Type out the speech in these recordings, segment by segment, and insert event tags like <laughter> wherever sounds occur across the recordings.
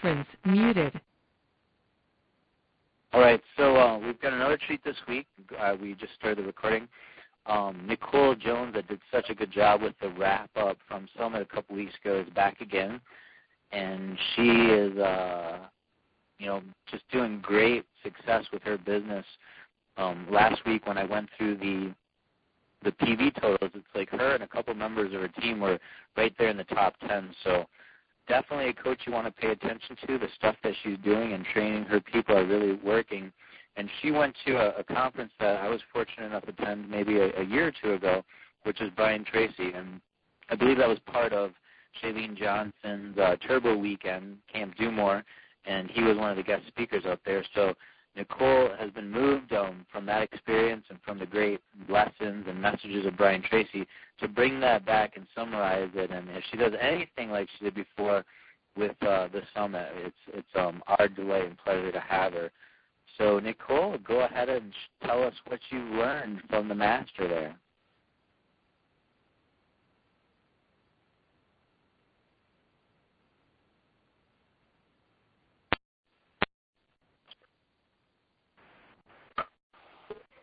conference muted. All right, so uh, we've got another treat this week. Uh, we just started the recording. Um, Nicole Jones, that did such a good job with the wrap up from Summit a couple weeks ago, is back again, and she is, uh, you know, just doing great success with her business. Um, last week when I went through the the PV totals, it's like her and a couple members of her team were right there in the top 10. So definitely a coach you want to pay attention to. The stuff that she's doing and training her people are really working. And she went to a, a conference that I was fortunate enough to attend maybe a, a year or two ago, which is Brian Tracy. And I believe that was part of Chalene Johnson's uh, Turbo Weekend, Camp Do More, and he was one of the guest speakers out there. So Nicole has been moved um, from that experience and from the great lessons and messages of Brian Tracy to bring that back and summarize it. And if she does anything like she did before with uh, the summit, it's it's um, our delight and pleasure to have her. So Nicole, go ahead and tell us what you learned from the master there.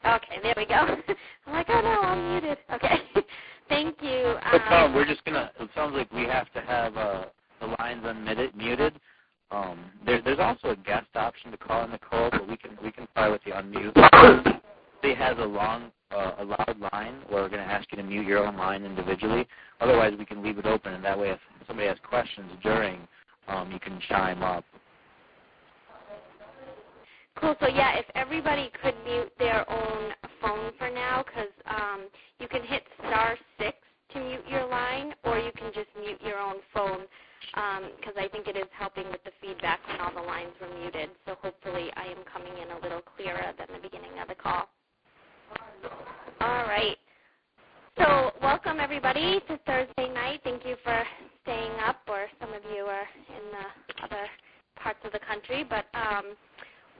Okay, there we go. <laughs> I'm like, oh no, I'm muted. Okay, <laughs> thank you. Um, no problem. We're just gonna. It sounds like we have to have uh, the lines unmuted, muted. Um, there, there's also a guest option to call in the call, but we can we can try with the unmute. <coughs> It has a long, uh, a loud line, where we're going to ask you to mute your own line individually. Otherwise, we can leave it open, and that way, if somebody has questions during, um, you can chime up. Cool. So yeah, if everybody could mute their own phone for now, because um, you can hit star six to mute your line, or you can just mute your own phone, because um, I think it is helping with the feedback when all the lines were muted. So hopefully, I am coming in a little clearer than the beginning of the call. All right. So welcome everybody to Thursday night. Thank you for staying up, or some of you are in the other parts of the country, but. Um,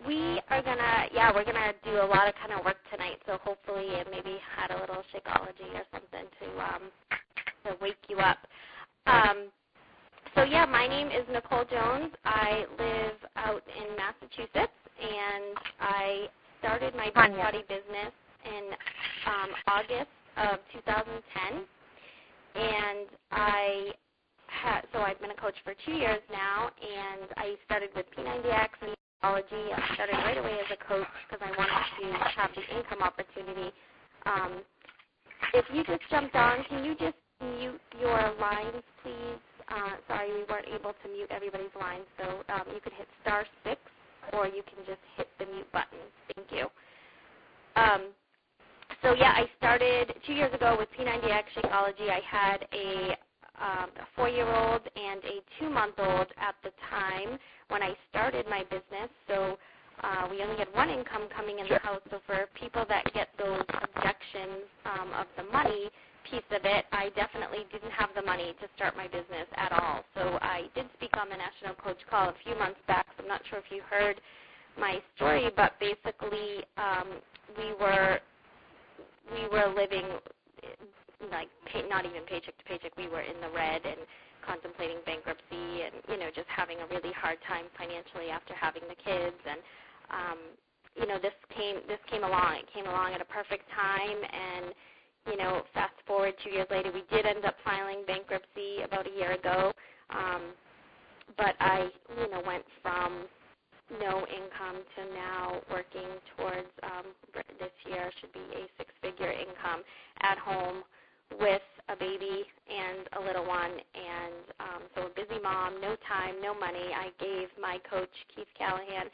we are gonna, yeah, we're gonna do a lot of kind of work tonight. So hopefully, it maybe had a little Shakeology or something to um, to wake you up. Um, so yeah, my name is Nicole Jones. I live out in Massachusetts, and I started my body business in um, August of 2010, and I had so I've been a coach for two years now, and I started with P90X and Shakeology. I started right away as a coach because I wanted to have the income opportunity. Um, if you just jumped on, can you just mute your lines, please? Uh, sorry, we weren't able to mute everybody's lines, so um, you could hit star six, or you can just hit the mute button. Thank you. Um, so yeah, I started two years ago with P90X Shakeology. I had a um, a four-year-old and a two-month-old at the time when I started my business. So uh, we only had one income coming in the house. So for people that get those objections um, of the money piece of it, I definitely didn't have the money to start my business at all. So I did speak on the National Coach Call a few months back. So I'm not sure if you heard my story, but basically um, we were we were living like pay, not even paycheck to paycheck. We were in the red and contemplating bankruptcy and you know just having a really hard time financially after having the kids. And um you know this came this came along. It came along at a perfect time. And you know fast forward 2 years later we did end up filing bankruptcy about a year ago. Um but I you know went from no income to now working towards um this year should be a six figure income at home with a baby and a little one, and um, so a busy mom, no time, no money. I gave my coach Keith Callahan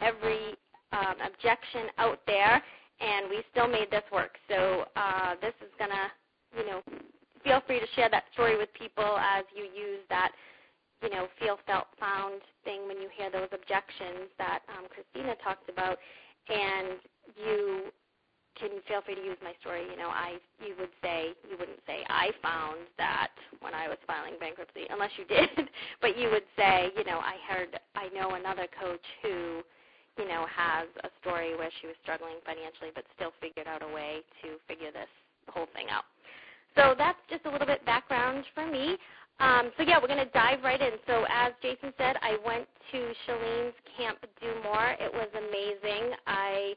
every um, objection out there, and we still made this work. So uh, this is gonna, you know, feel free to share that story with people as you use that, you know, feel, felt, found thing when you hear those objections that um, Christina talked about, and you can feel free to use my story. You know, I you would say you wouldn't say I found that when I was filing bankruptcy, unless you did. <laughs> but you would say, you know, I heard I know another coach who, you know, has a story where she was struggling financially, but still figured out a way to figure this whole thing out. So that's just a little bit background for me. Um, so yeah, we're going to dive right in. So as Jason said, I went to Chalene's camp Do More. It was amazing. I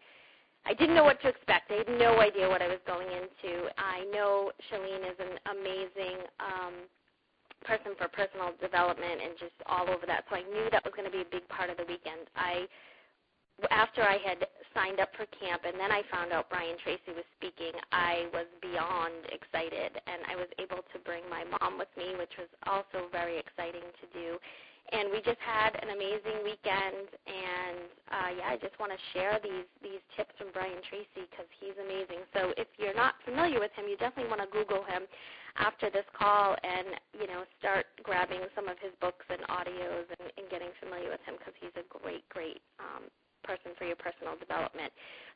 I didn't know what to expect. I had no idea what I was going into. I know Chalene is an amazing um, person for personal development and just all over that. So I knew that was going to be a big part of the weekend. I after I had signed up for camp and then I found out Brian Tracy was speaking, I was beyond excited and I was able to bring my mom with me, which was also very exciting to do and we just had an amazing weekend. And uh, yeah, I just want to share these these tips from Brian Tracy because he's amazing. So if you're not familiar with him, you definitely want to Google him after this call and you know start grabbing some of his books and audios and, and getting familiar with him because he's a great great um, person for your personal development.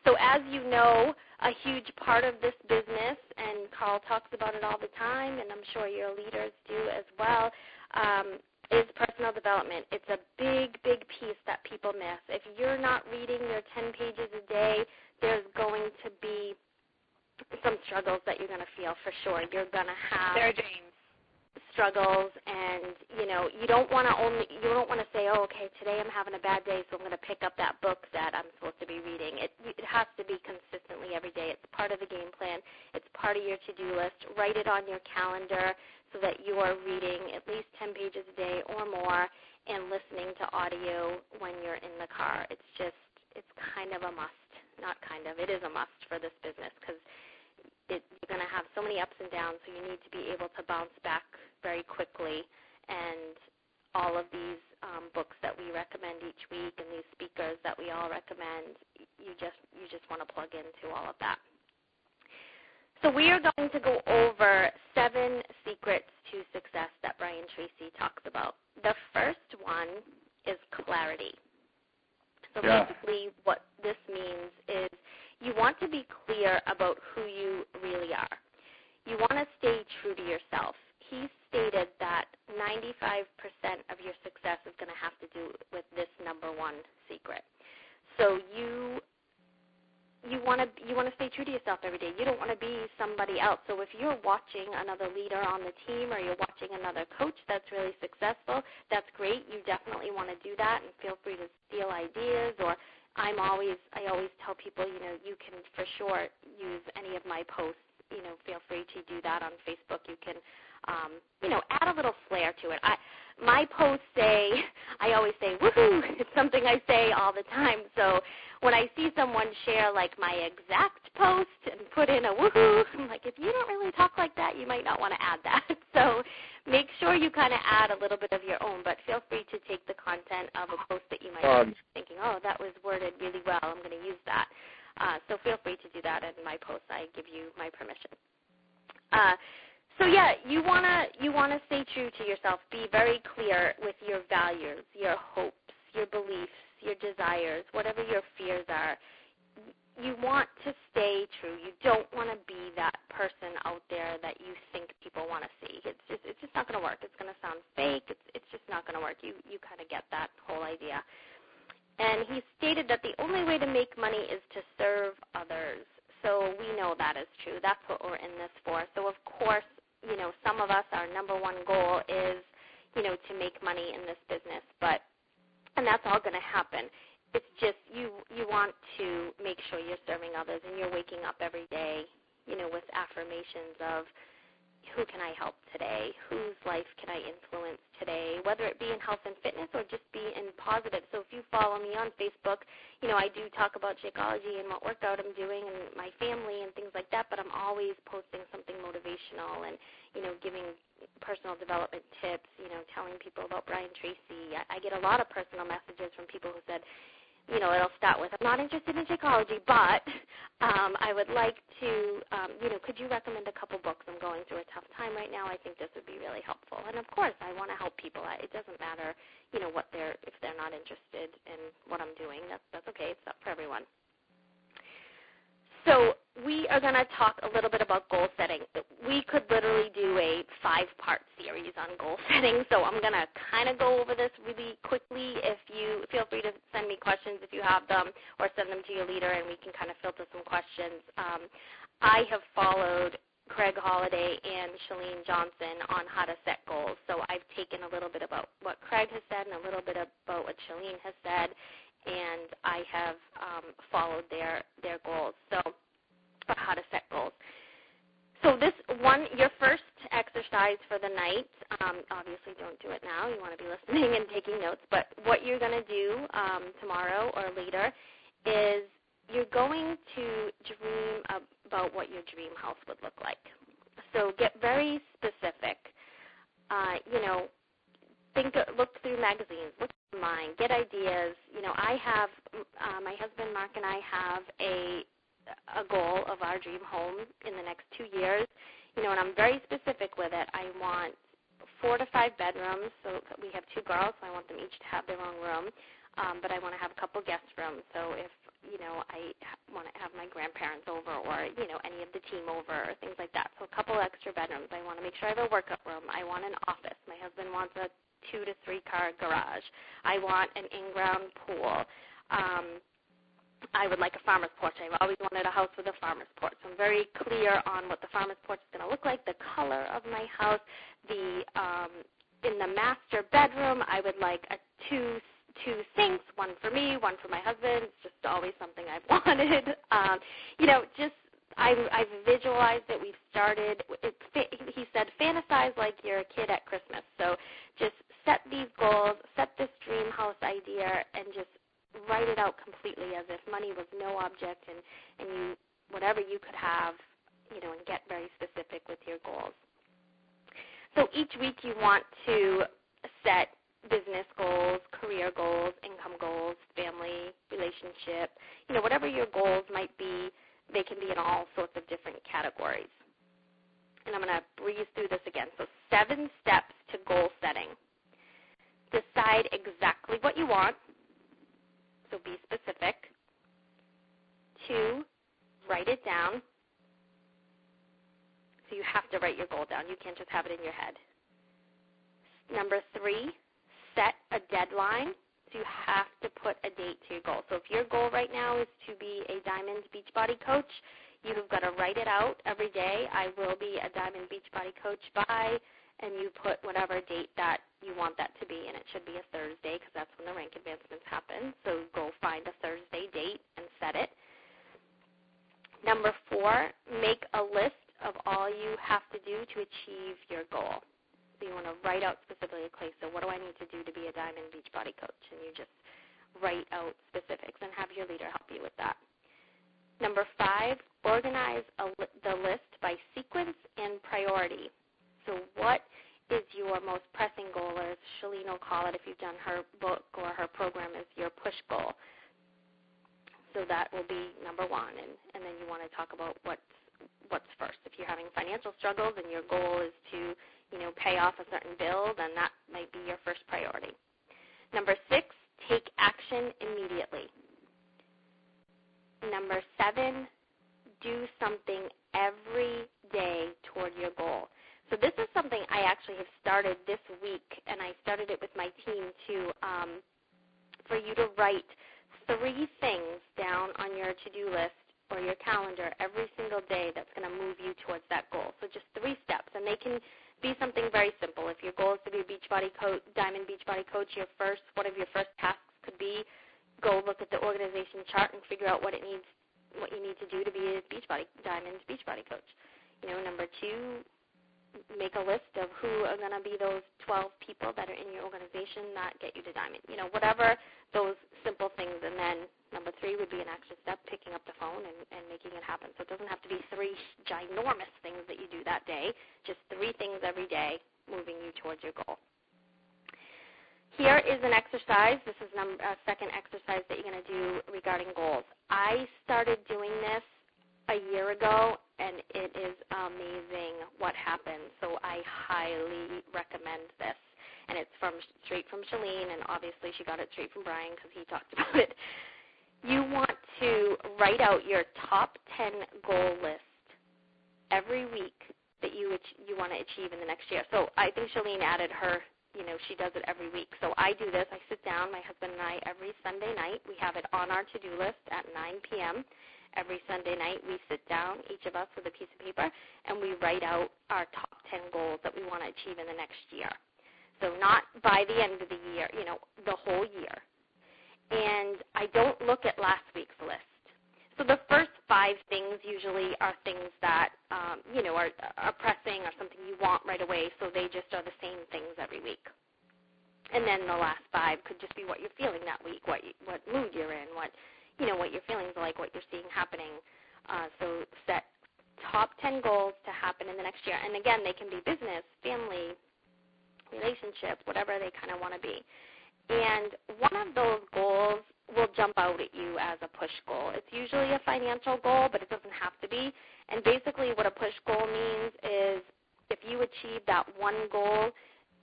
So as you know, a huge part of this business, and Carl talks about it all the time, and I'm sure your leaders do as well, um, is personal development. It's a big, big piece that people miss. If you're not reading your 10 pages a day, there's going to be some struggles that you're going to feel for sure. You're going to have Sarah James struggles and you know you don't want to only you don't want to say oh okay today i'm having a bad day so i'm going to pick up that book that i'm supposed to be reading. It it has to be consistently every day. It's part of the game plan. It's part of your to do list. Write it on your calendar so that you are reading at least 10 pages a day or more and listening to audio when you're in the car. It's just it's kind of a must. Not kind of. It is a must for this business because it, you're going to have so many ups and downs, so you need to be able to bounce back very quickly. And all of these um, books that we recommend each week and these speakers that we all recommend, you just you just want to plug into all of that. So we are going to go over seven secrets to success that Brian Tracy talks about. The first one is clarity. So yeah. basically what this means is you want to be clear about who you really are. You want to stay true to yourself. He stated that 95% of your success is going to have to do with this number one secret. So you you want to you want to stay true to yourself every day. You don't want to be somebody else. So if you're watching another leader on the team or you're watching another coach that's really successful, that's great. You definitely want to do that and feel free to steal ideas or I'm always I always tell people, you know, you can for sure use any of my posts. You know, feel free to do that on Facebook. You can, um, you know, add a little flair to it. I my posts say I always say woohoo. <laughs> It's something I say all the time. So when I see someone share like my exact post and put in a woohoo, <laughs> I'm like, if you don't really talk like that, you might not want to add that. <laughs> So make sure you kind of add a little bit of your own, but feel free to take the content of a post that you might um, be thinking, oh, that was worded really well. I'm going to use that. Uh, so feel free to do that in my post. I give you my permission. Uh, so yeah, you wanna you wanna stay true to yourself. Be very clear with your values, your hopes, your beliefs, your desires, whatever your fears are you want to stay true. You don't want to be that person out there that you think people want to see. It's just it's just not going to work. It's going to sound fake. It's it's just not going to work. You you kind of get that whole idea. And he stated that the only way to make money is to serve others. So we know that is true. That's what we're in this for. So of course, you know, some of us our number one goal is, you know, to make money in this business, but and that's all going to happen it's just you you want to make sure you're serving others and you're waking up every day, you know, with affirmations of who can I help today? Whose life can I influence today? Whether it be in health and fitness or just be in positive. So if you follow me on Facebook, you know, I do talk about Shakeology and what workout I'm doing and my family and things like that, but I'm always posting something motivational and, you know, giving personal development tips, you know, telling people about Brian Tracy. I, I get a lot of personal messages from people who said, you know, it'll start with, I'm not interested in Shakeology, but um, I would like to, um, you know, could you recommend a couple books? I'm going through a tough time right now. I think this would be really helpful. And of course, I want to help people. It doesn't matter, you know, what they're, if they're not interested in what I'm doing. That's, that's okay. It's not for everyone. So we are going to talk a little bit about goal setting. We could literally do a five-part series on goal <laughs> setting, so I'm going to kind of go over this really quickly. If you feel free to send me questions if you have them, or send them to your leader, and we can kind of filter some questions. Um, I have followed Craig Holiday and Chalene Johnson on how to set goals. So I've taken a little bit about what Craig has said and a little bit about what Chalene has said, and I have um, followed their their goals. So how to set goals. So this one, your first exercise for the night, um, obviously don't do it now. You want to be listening and taking notes. But what you're going to do um, tomorrow or later is you're going to dream about what your dream house would look like. So get very specific. Uh, you know, think, look through magazines, look online, get ideas. You know, I have uh, my husband Mark and I have a a goal of our dream home in the next two years. You know, and I'm very specific with it. I want four to five bedrooms. So we have two girls, so I want them each to have their own room. Um, but I want to have a couple guest rooms. So if you know I want to have my grandparents over, or you know any of the team over, or things like that. So a couple extra bedrooms. I want to make sure I have a workout room. I want an office. My husband wants a two to three car garage. I want an in-ground pool. Um, I would like a farmer's porch. I've always wanted a house with a farmer's porch. So I'm very clear on what the farmer's porch is going to look like, the color of my house, the um, in the master bedroom, I would like a two two sinks, one for me, one for my husband. It's just always something I've <laughs> wanted. Um, you know, just I've, I've visualized it. We've started. It's, he said, fantasize like you're a kid at Christmas. So just set these goals, set this dream house idea, and just write it out completely as if money was no object and, and you whatever you could have, you know, and get very specific with your goals. So each week you want to set business goals, career goals, income goals, family, relationship, you know, whatever your goals might be, they can be in all sorts of different categories. And I'm going to breeze through this again. So seven steps to goal setting. Decide exactly what you want, so be specific. Two, mm-hmm. write it down. So you have to write your goal down. You can't just have it in your head. Number three, set a deadline. So you have to put a date to your goal. So if your goal right now is to be a Diamond Beachbody coach, you have got to write it out every day. I will be a Diamond Beachbody coach by and you put whatever date that you want that to be, and it should be a Thursday because that's when the rank advancements happen. So go find a Thursday date and set it. Number four, make a list of all you have to do to achieve your goal. So you want to write out specifically, okay, so what do I need to do to be a Diamond Beachbody coach? And you just write out specifics and have your leader help you with that. Number five, organize a, the list by sequence and priority. So what is your most pressing goal, or as Chalene will call it if you've done her book or her program, is your push goal. So that will be number one, and, and then you want to talk about what's what's first. If you're having financial struggles and your goal is to, you know, pay off a certain bill, then that might be your first priority. Number six, take action immediately. Number seven, do something every day toward your goal. So this is something I actually have started this week, and I started it with my team to um, for you to write three things down on your to-do list or your calendar every single day that's going to move you towards that goal. So just three steps, and they can be something very simple. If your goal is to be a Beachbody coach, Diamond Beachbody coach, your first one of your first tasks could be go look at the organization chart and figure out what it needs, what you need to do to be a Beachbody Diamond Beachbody coach. You know, number two, make a list of who are going to be those 12 people that are in your organization that get you to diamond. You know, whatever those simple things. And then number three would be an action step, picking up the phone and, and making it happen. So it doesn't have to be three ginormous things that you do that day, just three things every day moving you towards your goal. Here is an exercise. This is a uh, second exercise that you're going to do regarding goals. I started doing this a year ago, and it is amazing what happens. So I highly recommend this. And it's from straight from Chalene, and obviously she got it straight from Brian because he talked <laughs> about it. You want to write out your top 10 goal list every week that you you want to achieve in the next year. So I think Chalene added her you know, she does it every week. So I do this. I sit down, my husband and I, every Sunday night. We have it on our to-do list at 9 p.m every Sunday night we sit down, each of us with a piece of paper, and we write out our top 10 goals that we want to achieve in the next year. So not by the end of the year, you know, the whole year. And I don't look at last week's list. So the first five things usually are things that um, you know are, are pressing or something you want right away. So they just are the same things every week. And then the last five could just be what you're feeling that week, what you, what mood you're in, what you know what your feelings are like, what you're seeing happening. Uh, so set top 10 goals to happen in the next year. And again, they can be business, family, relationships, whatever they kind of want to be. And one of those goals will jump out at you as a push goal. It's usually a financial goal, but it doesn't have to be. And basically, what a push goal means is if you achieve that one goal,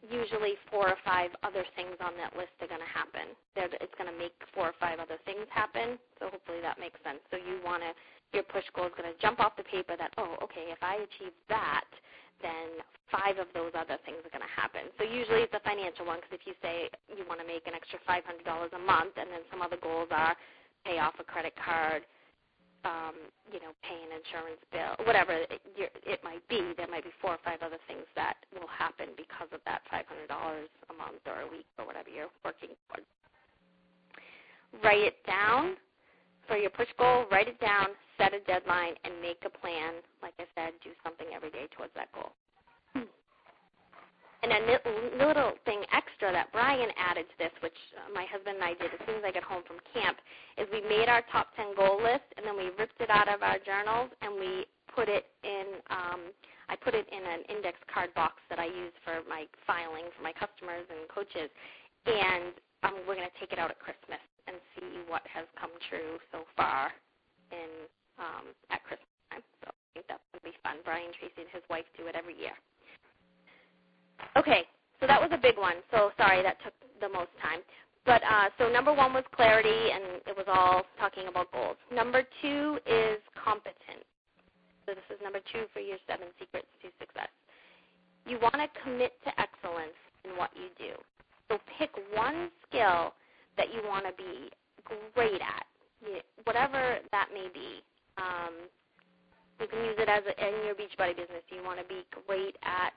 usually four or five other things on that list are going to happen. They're, it's going to make four or five other things happen. So hopefully that makes sense. So you want to, your push goal is going to jump off the paper that, oh, okay, if I achieve that, then five of those other things are going to happen. So usually it's a financial one because if you say you want to make an extra $500 a month and then some other goals are pay off a credit card, um, you know, pay an insurance bill, whatever it, it might be, there might be four or five other things that will happen because of that $500 a month or a week or whatever you're working towards. Write it down for your push goal, write it down, set a deadline, and make a plan. Like I said, do something every day towards that goal. And a little thing extra that Brian added to this, which uh, my husband and I did as soon as I got home from camp, is we made our top 10 goal list, and then we ripped it out of our journals, and we put it in, um, I put it in an index card box that I use for my filing for my customers and coaches. And um, we're going to take it out at Christmas and see what has come true so far in um, at Christmas time. So I think that's going to be fun. Brian Tracy and his wife do it every year. Okay, so that was a big one. So sorry that took the most time. But uh, so number one was clarity, and it was all talking about goals. Number two is competence. So this is number two for your seven secrets to success. You want to commit to excellence in what you do. So pick one skill that you want to be great at, whatever that may be. Um, you can use it as a, in your Beachbody business. You want to be great at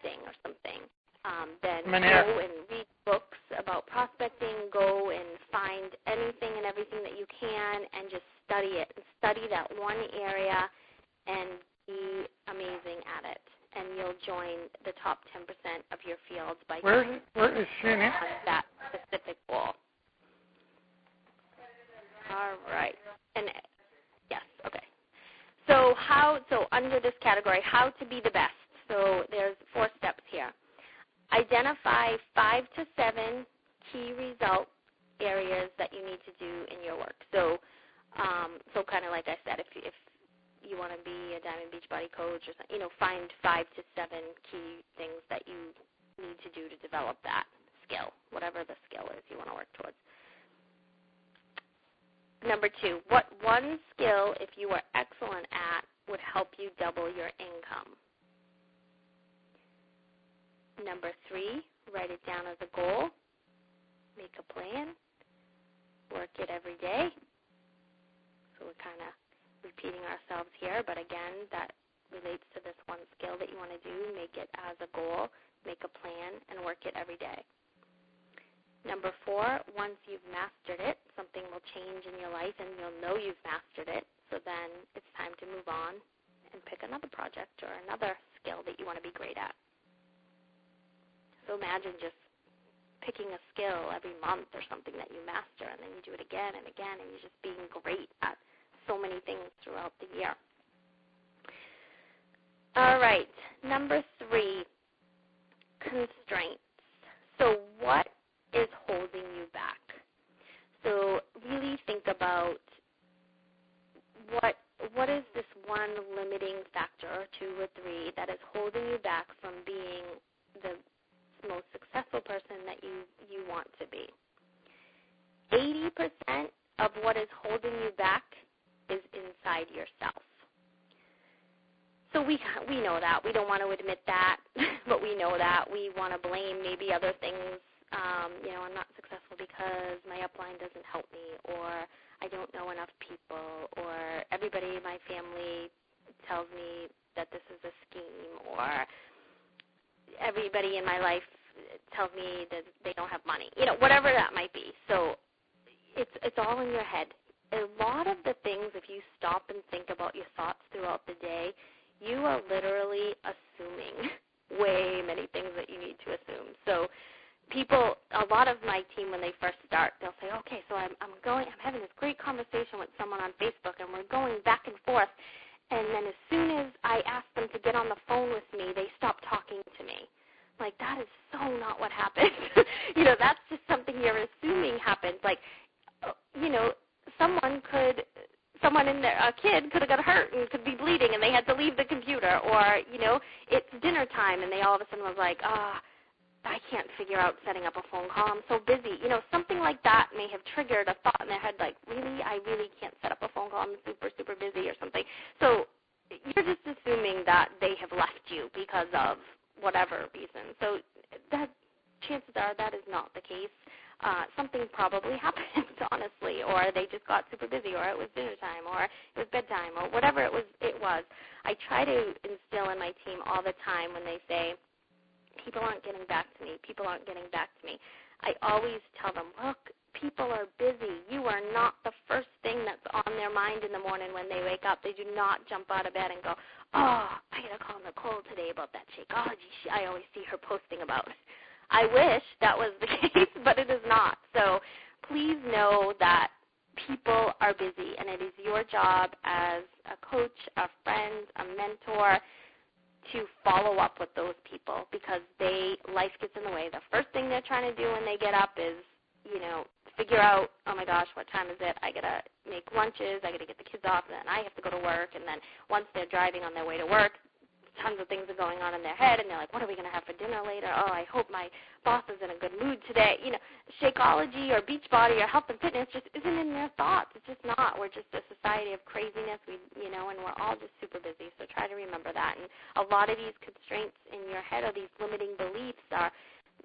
prospecting or something. Um, then go and read books about prospecting. Go and find anything and everything that you can, and just study it. And study that one area, and be amazing at it. And you'll join the top 10% of your fields by where, where is she on that specific goal. All right. And yes, okay. So how so under this category, how to be the best. There's four steps here. Identify five to seven key result areas that you need to do in your work. So um, so kind of like I said, if if you want to be a Diamond Beachbody coach or something, you know, find five to seven key things that you need to do to develop that skill, whatever the skill is you want to work towards. Number two, what one skill, if you are excellent at, would help you double your income? Number three, write it down as a goal. Make a plan. Work it every day. So we're kind of repeating ourselves here, but again, that relates to this one skill that you want to do. Make it as a goal, make a plan, and work it every day. Number four, once you've mastered it, something will change in your life and you'll know you've mastered it. So then it's time to move on and pick another project or another skill that you want to be great at. So imagine just picking a skill every month or something that you master and then you do it again and again and you're just being great at so many things throughout the year. All right, number three, constraints. So what is holding you back. So really think about what what is this one limiting factor or two or three that is holding you back from being the most successful person that you you want to be. 80% of what is holding you back is inside yourself. So we we know that. We don't want to admit that, <laughs> but we know that. We want to blame maybe other things Um, you know, I'm not successful because my upline doesn't help me, or I don't know enough people, or everybody in my family tells me that this is a scheme, or everybody in my life tells me that they don't have money. You know, whatever that might be. So it's it's all in your head. A lot of the things, if you stop and think about your thoughts throughout the day, you are literally assuming <laughs> way many things that you need to assume. So people a lot of my team when they first start they'll say okay so i'm i'm going i'm having this great conversation with someone on facebook and we're going back and forth and then as soon as i ask them to get on the phone with me they stop talking to me. Like that is so not what happened. <laughs> you know that's just something you're assuming happens. Like uh, you know someone could someone in there a kid could have got hurt and could be bleeding and they had to leave the computer. Or you know it's dinner time and they all of a sudden was like ah oh, I can't figure out setting up a phone call. I'm so busy. You know, something like that may have triggered a thought in their head like, really? I really can't set up a phone call. I'm super, super busy or something. So you're just assuming that they have left you because of whatever reason. So that chances are that is not the case. Uh, something probably <laughs> happened, honestly, or they just got super busy, or it was dinner time, or it was bedtime, or whatever it was. It was. I try to instill in my team all the time when they say, people aren't getting back to me. People aren't getting back to me. I always tell them, look, people are busy. You are not the first thing that's on their mind in the morning when they wake up. They do not jump out of bed and go, oh, I got to call Nicole today about that Shakeology oh, she, I always see her posting about. I wish that was the <laughs> case, but it is not. So please know that people are busy, and it is your job as a coach, a friend, a mentor to follow up with those people because they life gets in the way. The first thing they're trying to do when they get up is, you know, figure out, oh my gosh, what time is it? I gotta make lunches, I gotta get the kids off, and then I have to go to work. And then once they're driving on their way to work, tons of things are going on in their head, and they're like, what are we going to have for dinner later? Oh, I hope my boss is in a good mood today. You know, Shakeology or Beachbody or health and fitness just isn't in their thoughts. It's just not. We're just a society of craziness. We, you know, and we're all just super busy. So try to remember that. And a lot of these constraints in your head or these limiting beliefs are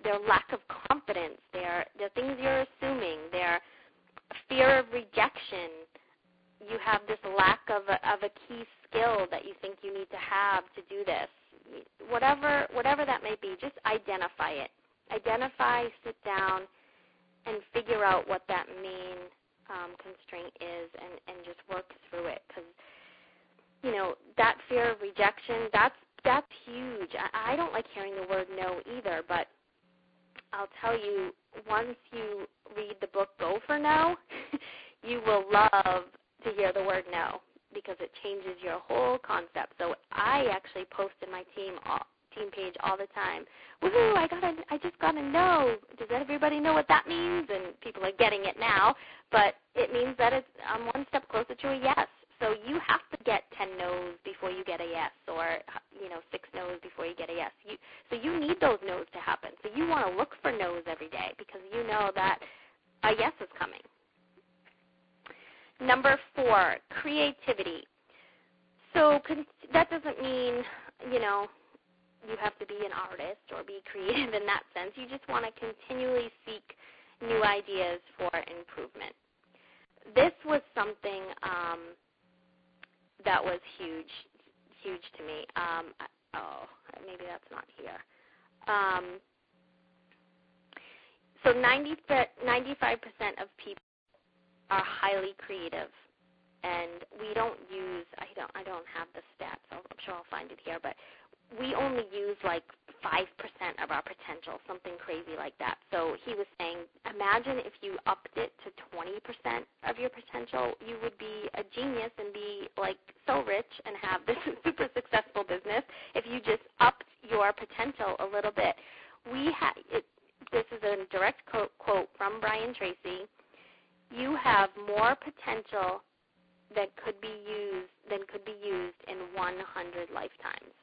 their lack of confidence. They're they're things you're assuming. They're fear of rejection. You have this lack of a, of a key skill that you think you need to have to do this. Whatever whatever that may be, just identify it. Identify, sit down, and figure out what that main um, constraint is, and and just work through it. Because you know that fear of rejection, that's that's huge. I, I don't like hearing the word no either, but I'll tell you, once you read the book Go for No, <laughs> you will love to hear the word no because it changes your whole concept. So I actually post in my team all, team page all the time. Woohoo! I got a, I just got a no. Does everybody know what that means? And people are getting it now, but it means that it's I'm one step closer to a yes. So you have to get ten no's before you get a yes, or you know six no's before you get a yes. You, so you need those no's to happen. So you want to look for no's every day because you know that a yes is. Number four, creativity. So con- that doesn't mean, you know, you have to be an artist or be <laughs> creative in that sense. You just want to continually seek new ideas for improvement. This was something um, that was huge, huge to me. Um, oh, maybe that's not here. Um, so 90, 95% of people are highly creative and we don't use I don't I don't have the stats. I'll, I'm sure I'll find it here, but we only use like 5% of our potential, something crazy like that. So he was saying, imagine if you upped it to 20% of your potential, you would be a genius and be like so rich and have this <laughs> super successful business if you just upped your potential a little bit. We had this is a direct quote, quote from Brian Tracy you have more potential that could be used than could be used in 100 lifetimes.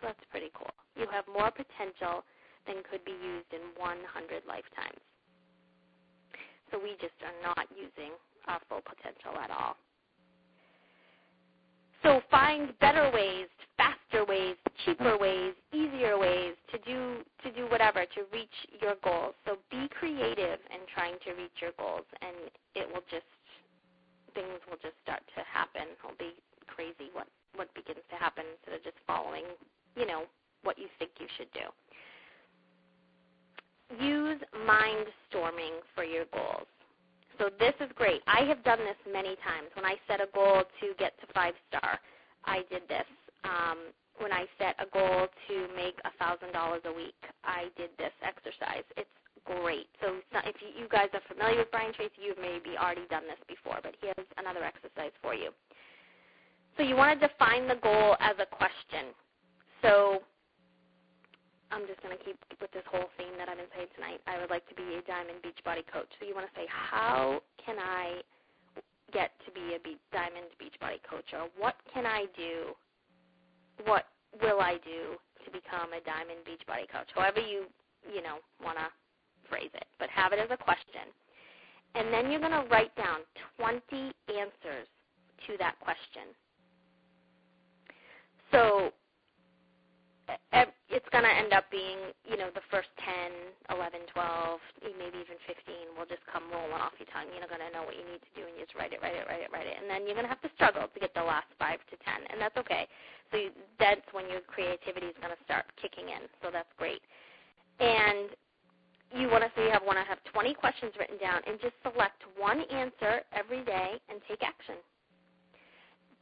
So that's pretty cool. You have more potential than could be used in 100 lifetimes. So we just are not using our full potential at all. So find better ways, faster faster ways, cheaper ways, easier ways to do to do whatever to reach your goals. So be creative in trying to reach your goals, and it will just things will just start to happen. It'll be crazy what what begins to happen instead of just following, you know, what you think you should do. Use mind storming for your goals. So this is great. I have done this many times. When I set a goal to get to five star, I did this. Um, when I set a goal to make a thousand dollars a week, I did this exercise. It's great. So if you guys are familiar with Brian Tracy, you've maybe already done this before, but here's another exercise for you. So you want to define the goal as a question. So I'm just going to keep with this whole theme that I've been saying tonight. I would like to be a Diamond Beachbody coach. So you want to say, how can I get to be a be- Diamond Beachbody coach? Or what can I do? What will I do to become a Diamond Beachbody coach? However you, you know, want to phrase it. But have it as a question. And then you're going to write down 20 answers to that question. So it's going to end up being, you know, the first 10, 11, 12, maybe even 15 will just come rolling off your tongue. You're going to know what you need to do, and you just write it, write it, write it, write it. And then you're going to have to struggle to get the last 5 to 10, and that's okay. So you, that's when your creativity is going to start kicking in, so that's great. And you want to say you have want to have 20 questions written down and just select one answer every day and take action.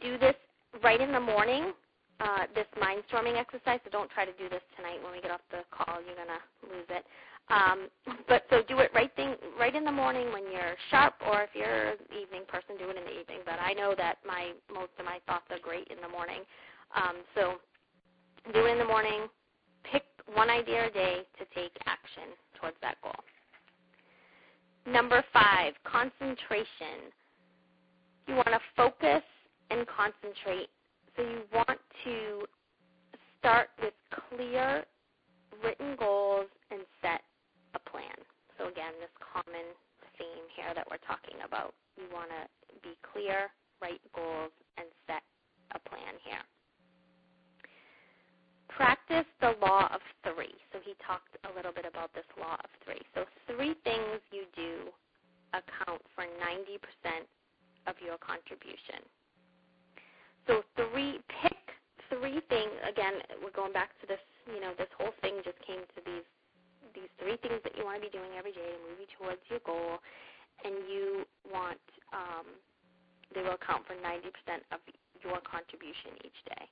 Do this right in the morning uh, this mind-storming exercise, so don't try to do this tonight when we get off the call. You're going to lose it. Um, <laughs> but so do it right thing right in the morning when you're sharp, or if you're an evening person, do it in the evening. But I know that my most of my thoughts are great in the morning. Um, so do it in the morning. Pick one idea a day to take action towards that goal. Number five, concentration. You want to focus and concentrate so you want to start with clear written goals and set a plan. So again, this common theme here that we're talking about. You want to be clear, write goals, and set a plan here. Practice the law of three. So he talked a little bit about this law of three. So three things you do account for 90% of your contribution. So three, pick three things. Again, we're going back to this. You know, this whole thing just came to these these three things that you want to be doing every day to move you towards your goal, and you want um, they will account for 90% of your contribution each day.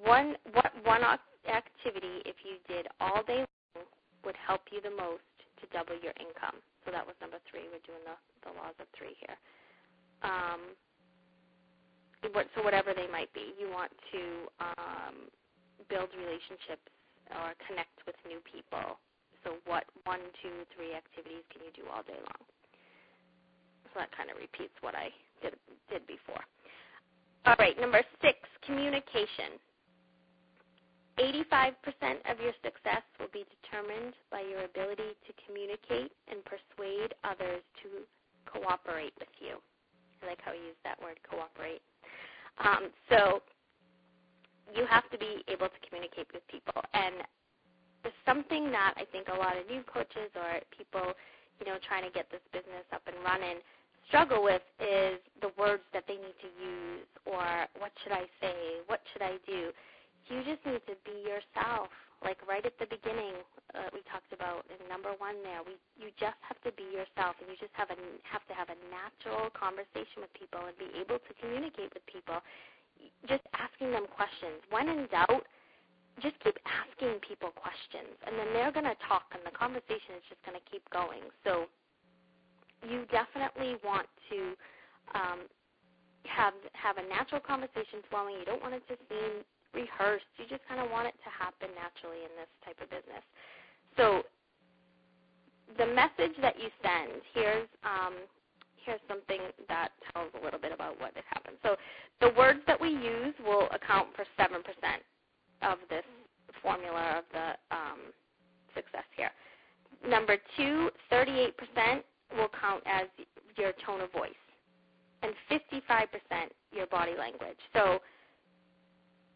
One what one activity, if you did all day long, would help you the most to double your income. So that was number three. We're doing the the laws of three here. Um, so whatever they might be. You want to um, build relationships or connect with new people. So what one, two, three activities can you do all day long? So that kind of repeats what I did, did before. All right, number six, communication. 85% of your success will be determined by your ability to communicate and persuade others to cooperate with you. I like how you use that word, cooperate. Um, so you have to be able to communicate with people. And something that I think a lot of new coaches or people, you know, trying to get this business up and running struggle with is the words that they need to use or what should I say, what should I do. You just need to be yourself. Like right at the beginning, uh, we talked about in number one there. We you just have to be yourself, and you just have a have to have a natural conversation with people and be able to communicate with people. Just asking them questions. When in doubt, just keep asking people questions, and then they're going to talk, and the conversation is just going to keep going. So you definitely want to um, have have a natural conversation flowing. You don't want it to seem rehearsed. You just kind of want it to happen naturally in this type of business. So the message that you send, here's um, here's something that tells a little bit about what has happened. So the words that we use will account for 7% of this formula of the um, success here. Number two, 38% will count as your tone of voice, and 55% your body language. So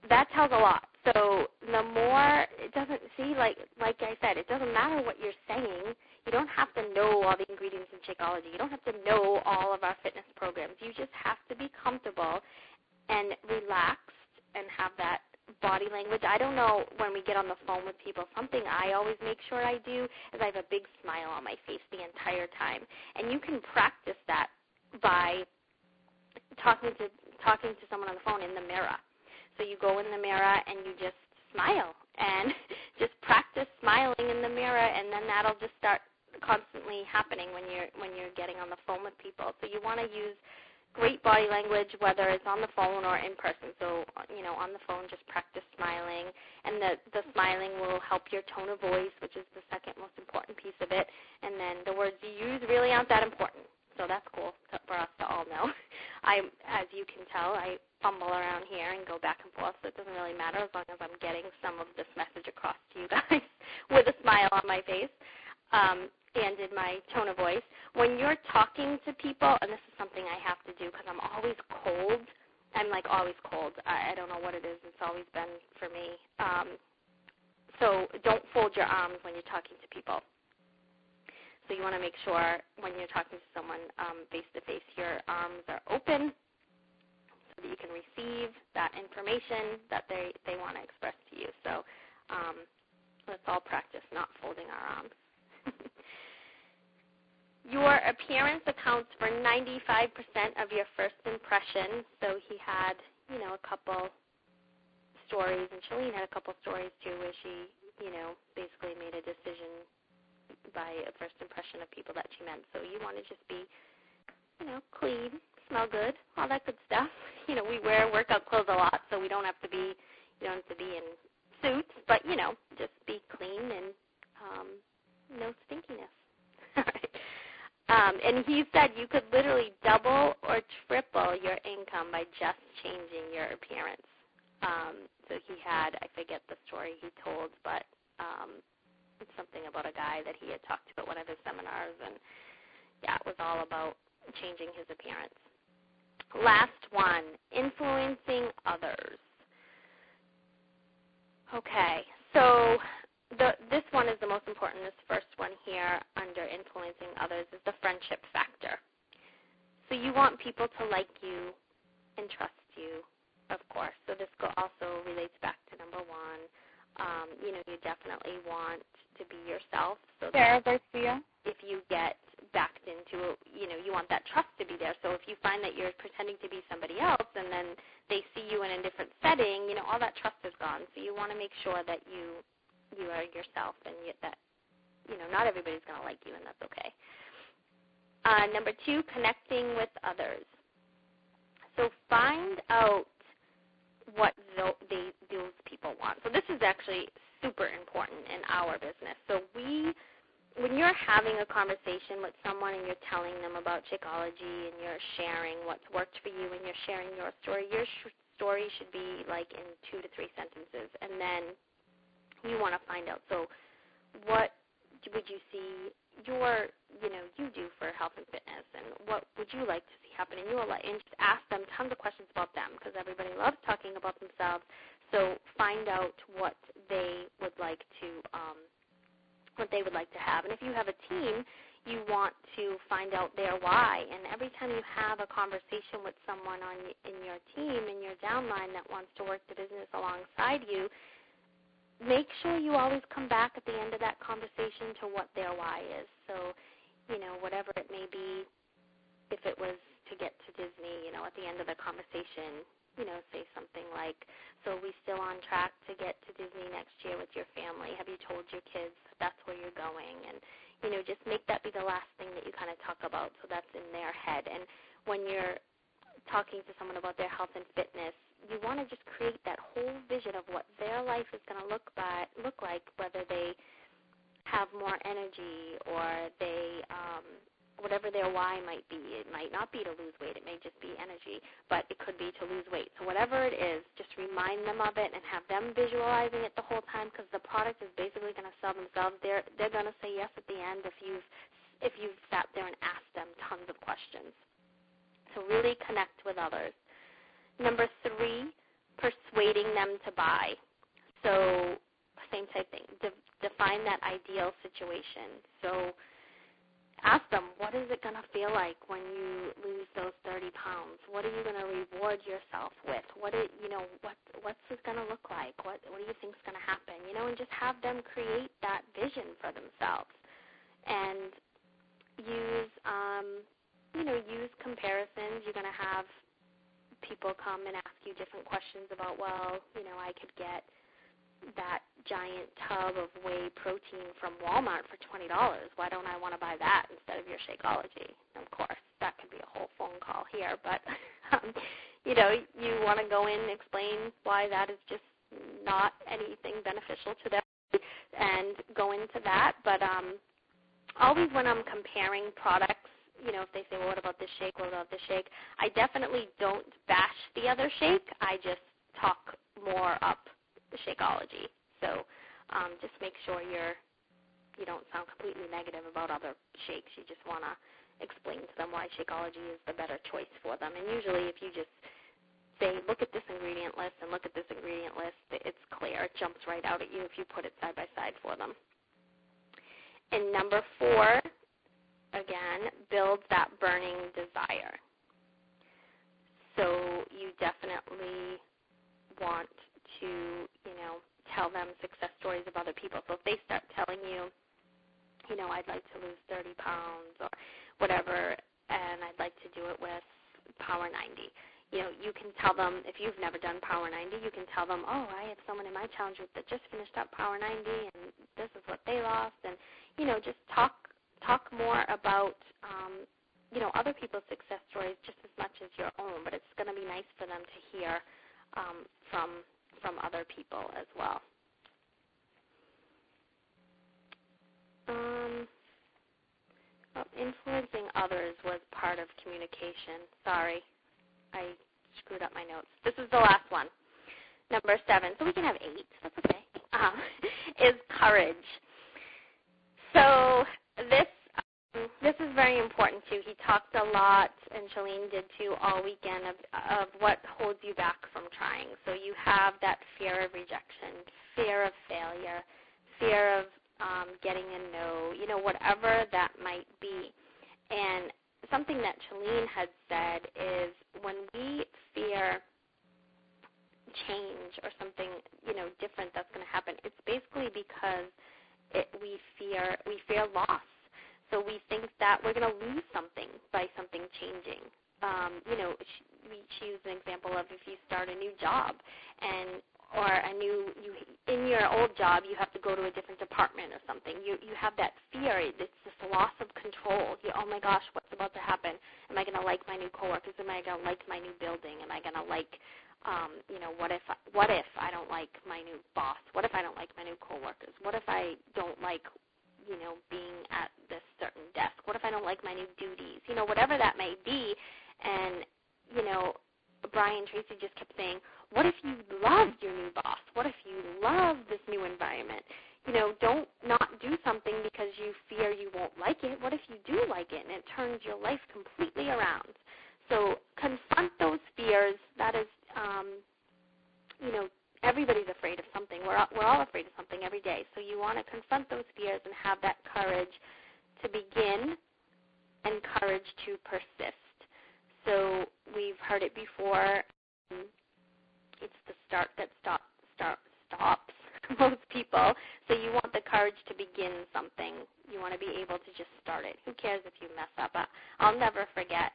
that tells a lot. So the more it doesn't see like like I said, it doesn't matter what you're saying. You don't have to know all the ingredients in Shakeology. You don't have to know all of our fitness programs. You just have to be comfortable and relaxed and have that body language. I don't know when we get on the phone with people, something I always make sure I do is I have a big smile on my face the entire time. And you can practice that by talking to talking to someone on the phone in the mirror. So you go in the mirror and you just smile and <laughs> just practice smiling in the mirror and then that'll just start constantly happening when you're when you're getting on the phone with people. So you want to use great body language whether it's on the phone or in person. So you know, on the phone just practice smiling and the the smiling will help your tone of voice, which is the second most important piece of it. And then the words you use really aren't that important. So that's cool to, for us to all know. <laughs> I, as you can tell, I fumble around here and go back and forth, so it doesn't really matter as long as I'm getting some of this message across to you <laughs> guys with a smile on my face um, and in my tone of voice. When you're talking to people, and this is something I have to do because I'm always cold. I'm like always cold. I, I don't know what it is. It's always been for me. Um, so don't fold your arms when you're talking to people. So you want to make sure when you're talking to someone face to face, your arms are open so that you can receive that information that they they want to express to you. So um, let's all practice not folding our arms. <laughs> your appearance accounts for 95% of your first impression. So he had, you know, a couple stories, and Chalene had a couple stories too, where she, you know, basically made a decision by a first impression of people that she met. So you want to just be, you know, clean, smell good, all that good stuff. <laughs> You know, we wear workout clothes a lot, so we don't have to be, you don't have to be in suits, but you know, just be clean and um, no stinkiness. <laughs> Um, and he said you could literally double or triple your income by just changing your appearance. Um, so he had, I forget the story he told, but um, something about a guy that he had talked to at one of his seminars, and yeah, it was all about changing his appearance. Last one, influencing others. Okay, so the, this one is the most important. This first one here under influencing others is the friendship factor. So you want people to like you and trust you, of course. So this also relates back to number one. Um, you know, you definitely want to be yourself. So Sarah Garcia. If you get backed into, you know, you want that trust to be there. So if you find that you're pretending to be somebody else and then they see you in a different setting, you know, all that trust is gone. So you want to make sure that you you are yourself and you, that you know not everybody's going to like you and that's okay. Uh, number two, connecting with others. So find out what they, those people want. So this is actually super important in our business. So we, when you're having a conversation with someone and you're telling them about Shakeology and you're sharing what's worked for you and you're sharing your story, your sh- story should be like in two to three sentences, and then you want to find out. So, what would you see your, you know, you do for health and fitness, and what would you like to see happen in your life? And just ask them tons of questions about them because everybody loves talking about themselves. So find out what they would like to um, what they would like to have. And if you have a team, you want to find out their why. And every time you have a conversation with someone on in your team in your downline that wants to work the business alongside you, make sure you always come back at the end of that conversation to what their why is. So, you know, whatever it may be, if it was to get to Disney, you know, at the end of the conversation, you know, say something like, "So are we still on track to get to Disney next year with your family? Have you told your kids that's where you're going?" And you know, just make that be the last thing that you kind of talk about, so that's in their head. And when you're talking to someone about their health and fitness, you want to just create that whole vision of what their life is going to look by look like, whether they have more energy or they um, whatever their why might be. It might not be to lose weight. It may just be energy, but it could be to lose weight. So whatever it is, just remind them of it and have them visualizing it the whole time because the product is basically going to sell themselves. They're they're going to say yes at the end if you've if you've sat there and asked them tons of questions. So really connect with others. Number three, persuading them to buy. So same type thing. De- define that ideal situation. So ask them, what is it going to feel like when you lose those 30 pounds? What are you going to reward yourself with? What is, you know, what what's it going to look like? What what do you think is going to happen? You know, and just have them create that vision for themselves, and use um, you know use comparisons. You're going to have people come and ask you different questions about, well, you know, I could get that giant tub of whey protein from Walmart for twenty dollars. Why don't I want to buy that instead of your Shakeology? Of course, that could be a whole phone call here, but <laughs> um, you know, you want to go in and explain why that is just not anything beneficial to them, and go into that. But um, always when I'm comparing products, you know, if they say, well, what about this shake? What about this shake? I definitely don't bash the other shake. I just talk more up the Shakeology. So um, just make sure you're you don't sound completely negative about other shakes. You just want to explain to them why Shakeology is the better choice for them. And usually, if you just say, look at this ingredient list and look at this ingredient list, it's clear. It jumps right out at you if you put it side by side for them. And number four, again, builds that burning desire. So you definitely want to, you know, tell them success stories of other people. So if they start telling you, you know, I'd like to lose 30 pounds or whatever, and I'd like to do it with Power 90. You know, you can tell them if you've never done Power 90, you can tell them, oh, I have someone in my challenge group that just finished up Power 90, and this is what they lost, and you know, just talk talk more about um, you know other people's success stories just as much as your own. But it's going to be nice for them to hear um, from from other people as well. Um, well, influencing others was part of communication. Sorry, I screwed up my notes. This is the last one. Number seven, so we can have eight. That's okay. Um, <laughs> is courage. So this this is very important too. He talked a lot, and Chalene did too, all weekend of of what holds you back from trying. So you have that fear of rejection, fear of failure, fear of um, getting a no, you know, whatever that might be. And something that Chalene had said is when we fear change or something, you know, different that's going to happen, it's basically because it, we fear we fear loss so we think that we're going to lose something by something changing. Um, you know, we choose an example of if you start a new job and or a new you in your old job you have to go to a different department or something. You you have that fear. It's this loss of control. You oh my gosh, what's about to happen? Am I going to like my new coworkers? Am I going to like my new building? Am I going to like um, you know, what if what if I don't like my new boss? What if I don't like my new coworkers? What if I don't like you know, being at this certain desk? What if I don't like my new duties? You know, whatever that may be. And, you know, Brian Tracy just kept saying, what if you love your new boss? What if you love this new environment? You know, don't not do something because you fear you won't like it. What if you do like it and it turns your life completely around? So confront those fears. That is, um, you know, everybody's afraid of something. We're all, we're all afraid of something every day. So you want to confront those fears and have that courage to begin and courage to persist. So we've heard it before. It's the start that stop, start, stops <laughs> most people. So you want the courage to begin something. You want to be able to just start it. Who cares if you mess up? I'll never forget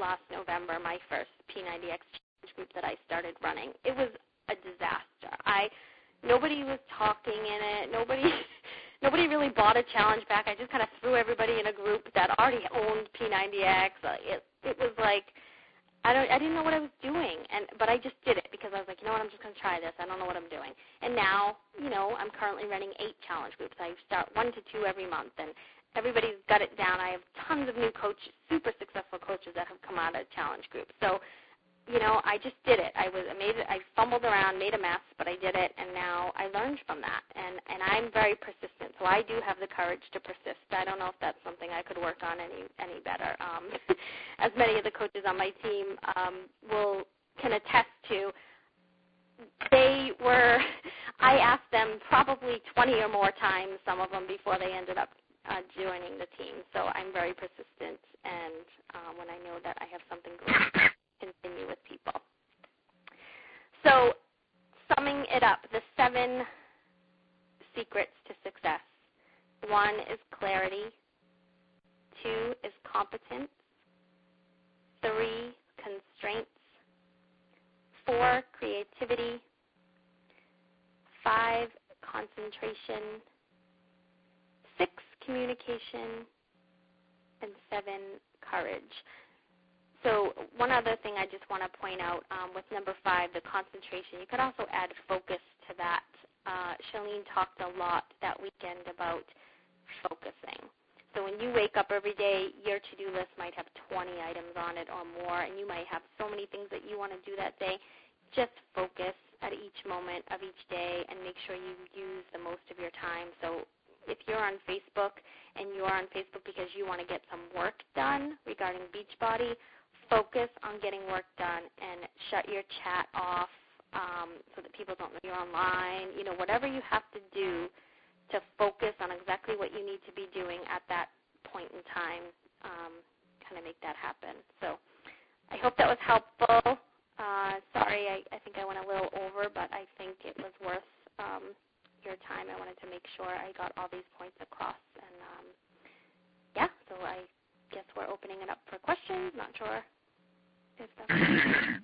last November my first P90X group that I started running. It was a disaster. I nobody was talking in it. Nobody <laughs> nobody really bought a challenge back. I just kind of threw everybody in a group that already owned P90X. Uh, it it was like I don't I didn't know what I was doing and but I just did it because I was like, you know what, I'm just going to try this. I don't know what I'm doing. And now, you know, I'm currently running 8 challenge groups. I start 1 to 2 every month and everybody's got it down. I have tons of new coaches, super successful coaches that have come out of challenge groups. So you know, I just did it. I was made. I fumbled around, made a mess, but I did it, and now I learned from that. And and I'm very persistent, so I do have the courage to persist. I don't know if that's something I could work on any any better. Um, <laughs> as many of the coaches on my team um, will can attest to, they were. <laughs> I asked them probably 20 or more times, some of them before they ended up uh, joining the team. So I'm very persistent, and uh, when I know that I have something great, <laughs> continue with people. So, summing it up, the seven secrets to success. One is clarity. Two is competence. Three, constraints. Four, creativity. Five, concentration. Six, communication. And seven, courage. So one other thing I just want to point out um, with number five, the concentration, you could also add focus to that. Uh, Chalene talked a lot that weekend about focusing. So when you wake up every day, your to-do list might have 20 items on it or more, and you might have so many things that you want to do that day. Just focus at each moment of each day and make sure you use the most of your time. So if you're on Facebook and you're on Facebook because you want to get some work done regarding Beachbody, focus on getting work done and shut your chat off um, so that people don't know you're online. You know, whatever you have to do to focus on exactly what you need to be doing at that point in time, um, kind of make that happen. So I hope that was helpful. Uh, sorry, I, I think I went a little over, but I think it was worth um, your time. I wanted to make sure I got all these points across. And um, yeah, so I guess we're opening it up for questions. Not sure. <coughs>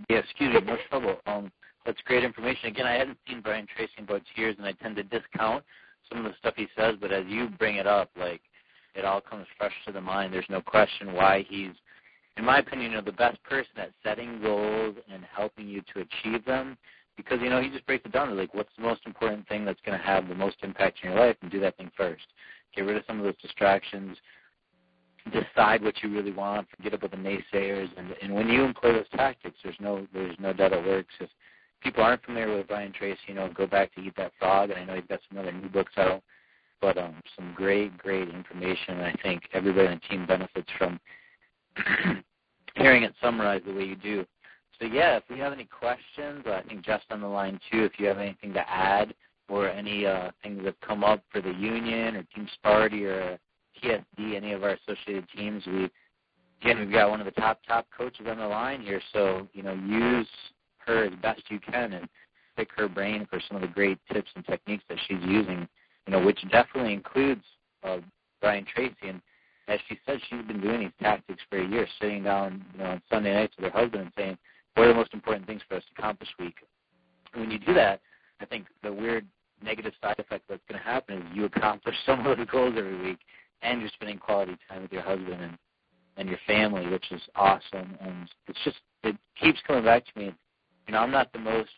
yeah, excuse me, no trouble. Um, that's great information. Again, I hadn't seen Brian Tracy in about years, and I tend to discount some of the stuff he says, but as you bring it up, like it all comes fresh to the mind. There's no question why he's, in my opinion, you know, the best person at setting goals and helping you to achieve them. Because you know he just breaks it down to like what's the most important thing that's going to have the most impact in your life, and do that thing first. Get rid of some of those distractions. Decide what you really want. Forget about the naysayers, and and when you employ those tactics, there's no there's no doubt it works. If people aren't familiar with Brian Tracy, you know, go back to Eat That Frog, and I know he's got some other new books out, but um, some great, great information. And I think everybody on the team benefits from <clears throat> hearing it summarized the way you do. So yeah, if we have any questions, I think just on the line too. If you have anything to add or any uh, things that have come up for the union or Team Sparty or TSD, any of our associated teams, we again we've got one of the top top coaches on the line here. So you know, use her as best you can and pick her brain for some of the great tips and techniques that she's using, you know, which definitely includes uh, Brian Tracy. And as she said, she's been doing these tactics for a year, sitting down, you know, on Sunday nights with her husband and saying, what are the most important things for us to accomplish week? And when you do that, I think the weird negative side effect that's going to happen is you accomplish <laughs> some of the goals every week, and you're spending quality time with your husband and and your family, which is awesome. And it's just it keeps coming back to me you know, I'm not the most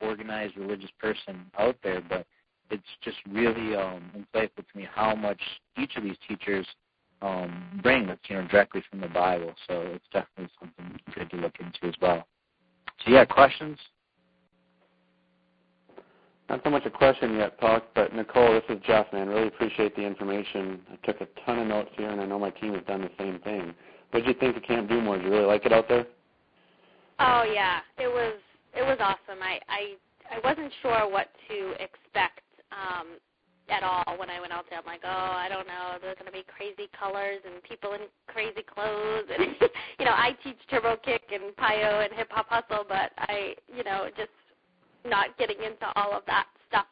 organized religious person out there, but it's just really um, insightful to me how much each of these teachers um, bring that's you know directly from the Bible. So it's definitely something good to look into as well. So yeah, questions. Not so much a question yet, Puck, but Nicole, this is Jeff, man. Really appreciate the information. I took a ton of notes here, and I know my team has done the same thing. What did you think of Camp Do More? Did you really like it out there? Oh yeah, it was it was awesome. I I I wasn't sure what to expect um, at all when I went out there. I'm like, oh, I don't know. There's going to be crazy colors and people in crazy clothes, <laughs> and you know, I teach turbo kick and PiYo and hip hop hustle, but I, you know, just not getting into all of that stuff,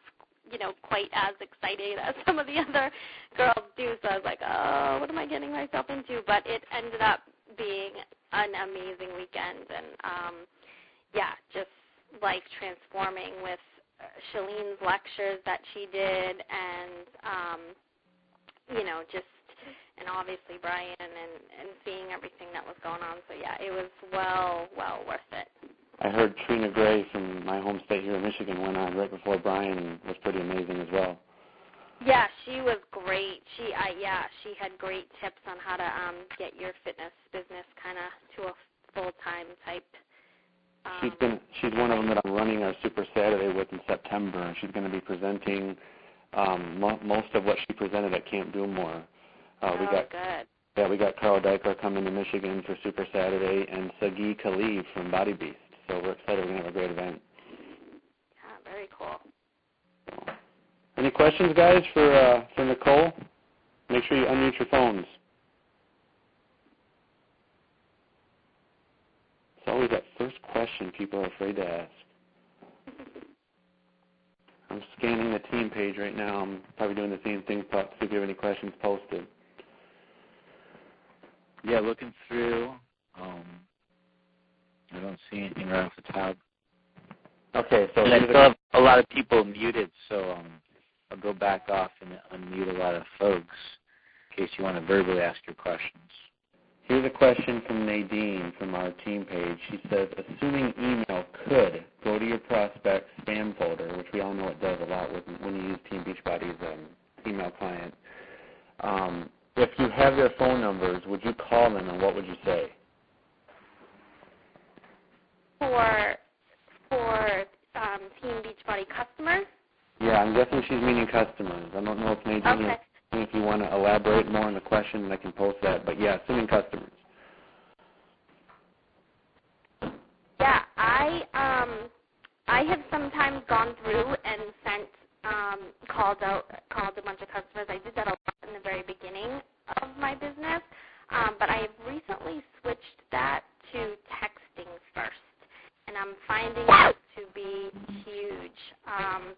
you know, quite as excited <laughs> as some of the other girls do. So I was like, oh, what am I getting myself into? But it ended up being an amazing weekend, and um, yeah, just life transforming with uh, Chalene's lectures that she did, and um, you know, just and obviously Brian and and seeing everything that was going on. So yeah, it was well well worth it. I heard Trina Gray from my home state here in Michigan went on right before Brian and was pretty amazing as well. Yeah, she was great. She, I yeah, she had great tips on how to um get your fitness business kind of to a full time type. Um, she's been she's one of them that I'm running our Super Saturday with in September, and she's going to be presenting um mo- most of what she presented at Camp Do More. Uh, oh, we got good. Yeah, we got Carl Daikeler coming to Michigan for Super Saturday, and Sagi Kalev from Body Beast. So we're excited. We're going to have a great event. Yeah, very cool. Any questions, guys, for uh, for Nicole? Make sure you unmute your phones. It's always that first question people are afraid to ask. <laughs> I'm scanning the team page right now. I'm probably doing the same thing, Puck, see if you have any questions posted. Yeah, looking through. Um, I don't see anything right off the top. Okay, so and I still have a lot of people muted, so um, I'll go back off and unmute a lot of folks in case you want to verbally ask your questions. Here's a question from Nadine from our team page. She says, assuming email could go to your prospect spam folder, which we all know it does a lot with, when you use Team Beachbody's um, email client, um, if you have their phone numbers, would you call them and what would you say? For for um, Team Beachbody customers? Yeah, I'm guessing she's meaning customers. I don't know if Nadine okay. if you want to elaborate more on the question, and I can post that. But yeah, assuming customers. Yeah, I um I have sometimes gone through and sent um called out called a bunch of customers. I did that a lot in the very beginning of my business. Um, but I have recently switched that to texting first. And I'm finding it to be huge. Um,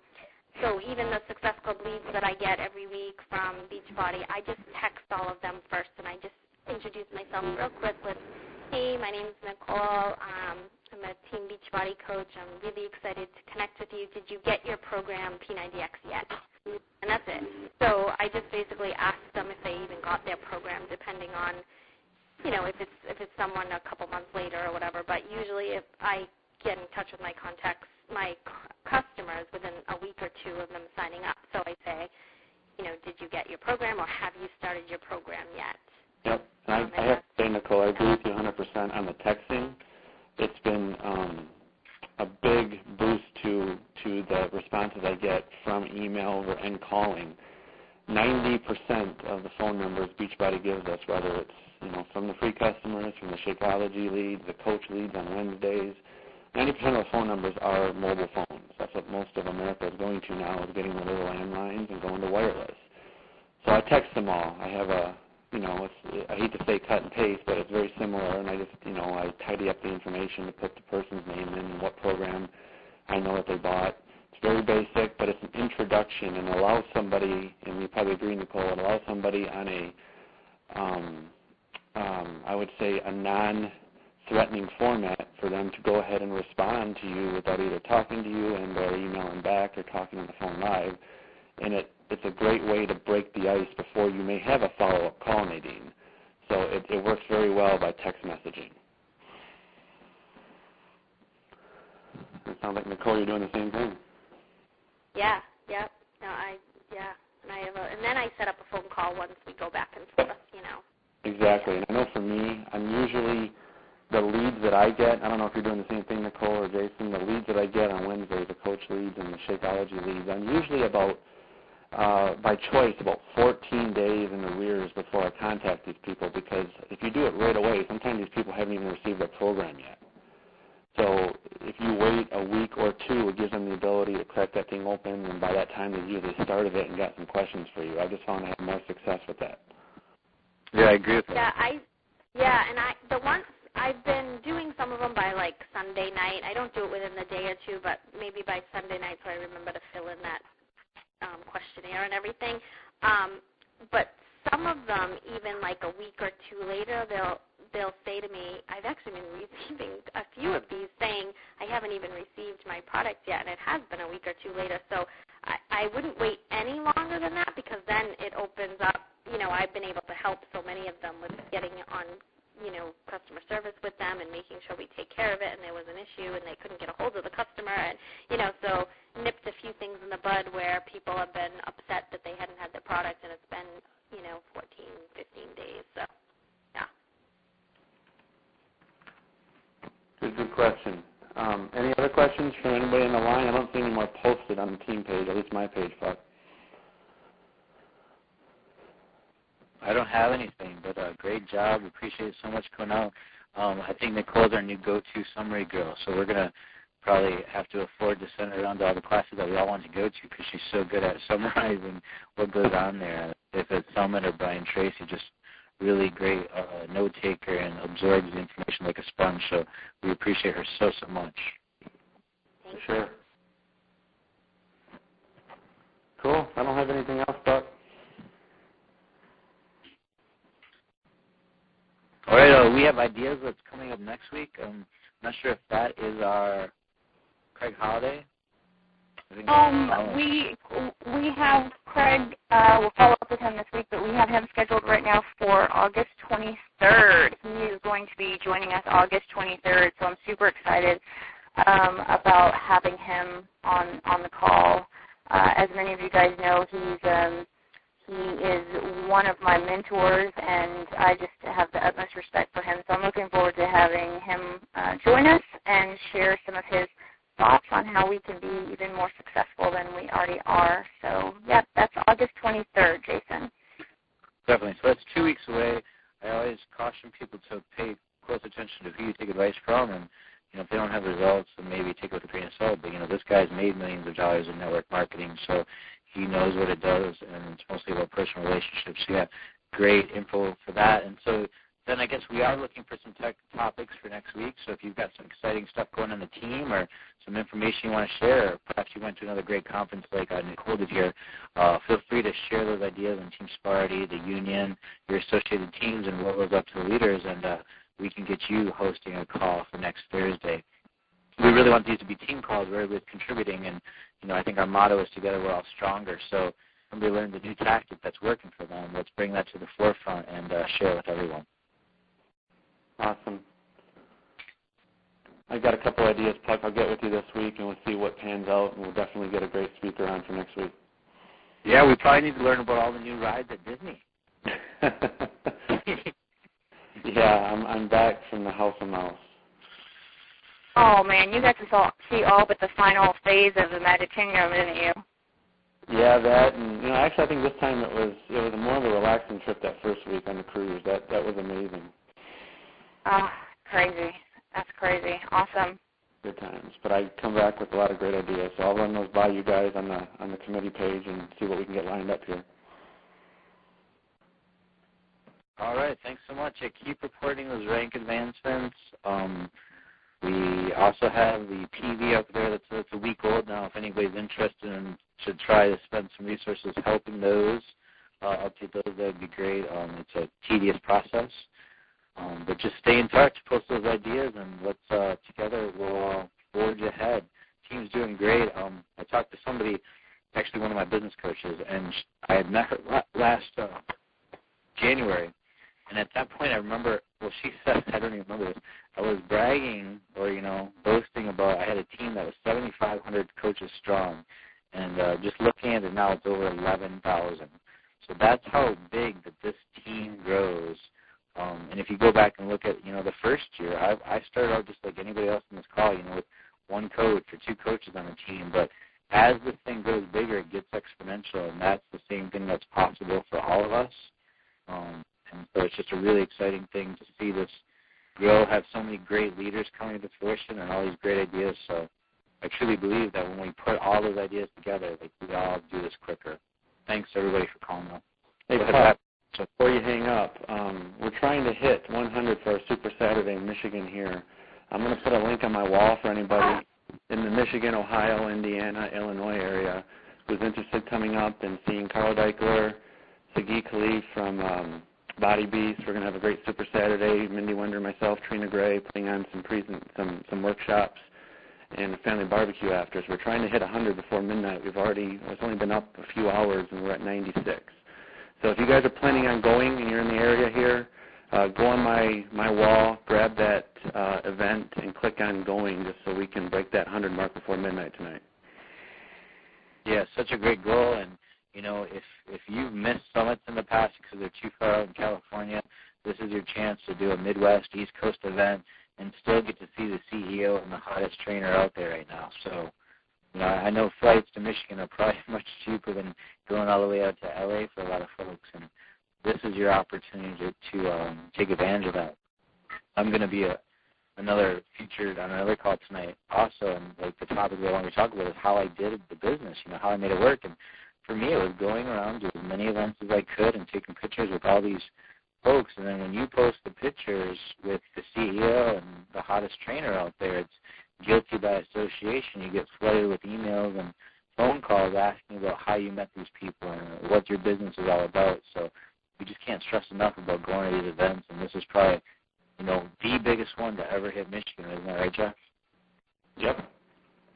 so even the Success Club leads that I get every week from Beachbody, I just text all of them first, and I just introduce myself real quick with, "Hey, my name is Nicole. Um, I'm a Team Beachbody coach. I'm really excited to connect with you. Did you get your program P90X yet?" Uh, by choice, about 14 days in arrears before I contact these people because if you do it right away, sometimes these people haven't even received their program yet. So if you wait a week or two, it gives them the ability to crack that thing open, and by that time they've usually started it and got some questions for you. I just found I have more success with that. Yeah, I agree with that. Yeah, I yeah, and I the one I've been doing some of them by like Sunday night. I don't do it within the day or two, but maybe by Sunday night so I remember to fill in that um, questionnaire and everything. Um, but some of them, even like a week or two later, they'll they'll say to me, I've actually been receiving a few of these saying I haven't even received my product yet, and it has been a week or two later. So I, I wouldn't wait any longer than that because then it opens up. You know, I've been able to help so many of them with getting on you know, customer service with them and making sure we take care of it and there was an issue and they couldn't get a hold of the customer and you know, so nipped a few things in the bud where people have been upset that they hadn't had the product and it's been, you know, 14, 15 days. So, yeah. Good, good question. Um, any other questions from anybody on the line? I don't see any more posted on the team page, at least my page, Buck. I don't have anything, but uh, great job. Appreciate it so much out. Um, I think Nicole's our new go-to summary girl, so we're gonna probably have to afford to send her around to all the classes that we all want to go to because she's so good at <laughs> summarizing what goes on there. If it's Summit or Brian Tracy, just really great uh, note taker and absorbs the information like a sponge. So we appreciate her so so much. For sure. Cool. I don't have anything else, Buck. All right, uh, we have ideas that's coming up next week. Um, I'm not sure if that is our Craig Holliday. Um, we we have Craig. Uh, we'll follow up with him this week, but we have him scheduled right now for August 23rd. He is going to be joining us August 23rd, so I'm super excited um, about having him on on the call. Uh, as many of you guys know, he's um, he is one of my mentors, and I just have the utmost respect for him. So I'm looking forward to having him uh, join us and share some of his thoughts on how we can be even more successful than we already are. So, yeah, that's August 23rd, Jason. Definitely. So that's two weeks away. I always caution people to pay close attention to who you take advice from, and you know if they don't have results, then maybe take it with a grain of salt. But you know this guy's made millions of dollars in network marketing, so he knows what it does, and it's mostly about personal relationships. So yeah, great info for that. And so then I guess we are looking for some tech topics for next week. So if you've got some exciting stuff going on the team or some information you want to share, or perhaps you went to another great conference like uh, Nicole did here, uh, feel free to share those ideas on Team Sparty, the union, your associated teams, and roll those up to the leaders, and uh, we can get you hosting a call for next Thursday. We really want these to be team calls where everybody's contributing, and you know I think our motto is together we're all stronger. So somebody learned a new tactic that's working for them. Let's bring that to the forefront and uh, share it with everyone. Awesome. I've got a couple ideas, Puck. I'll get with you this week, and we'll see what pans out, and we'll definitely get a great speaker on for next week. Yeah, we probably need to learn about all the new rides at Disney. <laughs> <laughs> yeah, I'm I'm back from the House of Mouse. Oh man, you got to saw, see all but the final phase of the Magic Kingdom, didn't you? Yeah, that and you know, actually, I think this time it was it was more of a relaxing trip that first week on the cruise. That that was amazing. Oh, crazy. That's crazy. Awesome. Good times. But I come back with a lot of great ideas. So I'll run those by you guys on the on the committee page and see what we can get lined up here. All right. Thanks so much. I keep reporting those rank advancements. Um, we also have the PV up there that's, that's a week old now. If anybody's interested in should try to spend some resources helping those, uh, update those, that would be great. Um, it's a tedious process. Um, but just stay in touch, post those ideas, and let's uh, together we'll all forge ahead. Team's doing great. Um, I talked to somebody, actually one of my business coaches, and I had met her last uh, January, and at that point I remember. Well, she said <laughs> I don't even remember this. I was bragging or you know boasting about I had a team that was 7,500 coaches strong, and uh, just looking at it now, it's over 11,000. So that's how big that this team grows um, and if you go back and look at, you know, the first year, I, I started out just like anybody else in this call, you know, with one coach or two coaches on the team. But as this thing goes bigger, it gets exponential, and that's the same thing that's possible for all of us. Um, and so it's just a really exciting thing to see this grow, have so many great leaders coming to fruition, and all these great ideas. So I truly believe that when we put all those ideas together, like we all do this quicker. Thanks everybody for calling up. Hey, Pat, so before you hang up, um, we're trying to hit 100 for our Super Saturday in Michigan here. I'm going to put a link on my wall for anybody in the Michigan, Ohio, Indiana, Illinois area who's interested coming up and seeing Carl Daikeler, Sagi Kalev from um, Body Beast. We're going to have a great Super Saturday. Mindy Wender, myself, Trina Gray, putting on some present, some some workshops and a family barbecue after. So we're trying to hit 100 before midnight. We've already it's only been up a few hours and we're at 96. So if you guys are planning on going and you're in the area here, uh, go on my, my wall, grab that uh, event, and click on going just so we can break that 100 mark before midnight tonight. Yeah, such a great goal. And, you know, if, if you've missed summits in the past because they're too far out in California, this is your chance to do a Midwest, East Coast event and still get to see the CEO and the hottest trainer out there right now. So you know, I know flights to Michigan are <laughs> probably much cheaper than going all the way out to LA for a lot of folks, and this is your opportunity to, to um, take advantage of that. I'm going to be a another featured on another call tonight also and like the topic that I want to talk about is how I did the business, you know, how I made it work and for me it was going around to as many events as I could and taking pictures with all these folks and then when you post the pictures with the CEO and the hottest trainer out there, it's guilty by association. You get flooded with emails and phone calls asking about how you met these people and what your business is all about. So we just can't stress enough about going to these events and this is probably you know, the biggest one to ever hit Michigan, isn't that right, Jeff? Yep,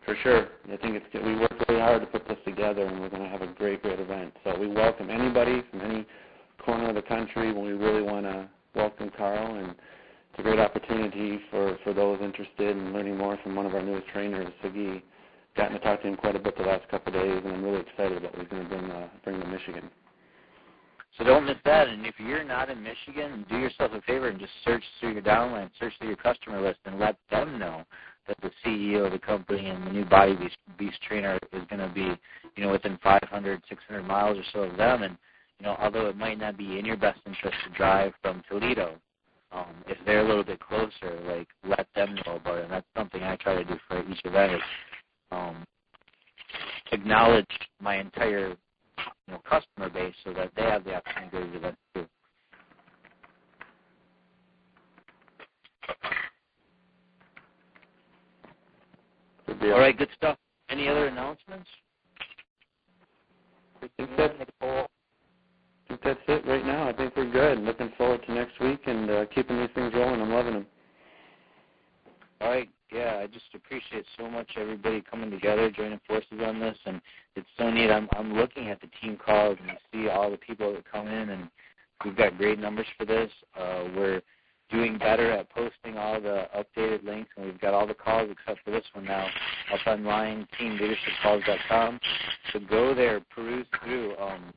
for sure. I think it's we worked really hard to put this together, and we're going to have a great, great event. So we welcome anybody from any corner of the country we really want to welcome Carl, and it's a great opportunity for for those interested in learning more from one of our newest trainers, Sagi. Gotten to talk to him quite a bit the last couple of days, and I'm really excited about what he's going to bring uh, bring to Michigan. So don't miss that. And if you're not in Michigan, do yourself a favor and just search through your downline, search through your customer list, and let them know that the CEO of the company and the new Body Beast, Beast trainer is going to be, you know, within 500, 600 miles or so of them. And you know, although it might not be in your best interest to drive from Toledo, um, if they're a little bit closer, like let them know about it. And that's something I try to do for each event is um, acknowledge my entire you know, customer base so that they have the opportunity to do that too. All right, good stuff. Any other announcements? I think that's, I think that's it right now. I think we're good. Looking forward to next week and uh, keeping these things rolling. I'm loving them. All right, yeah, I just appreciate so much everybody coming together, joining forces on this, and it's so neat. I'm I'm looking at the team calls and see all the people that come in, and we've got great numbers for this. Uh, we're doing better at posting all the updated links, and we've got all the calls except for this one now up online, teamleadershipcalls.com. So go there, peruse through. Um,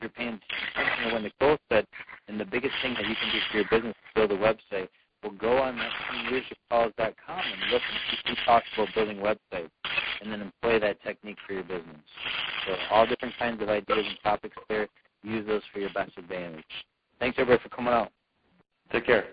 you're paying attention to when Nicole said, and the biggest thing that you can do for your business is build a website well, go on that teamleadershipcalls.com and look and see who talks about building websites, and then employ that technique for your business. So all different kinds of ideas and topics there. Use those for your best advantage. Thanks, everybody, for coming out. Take care.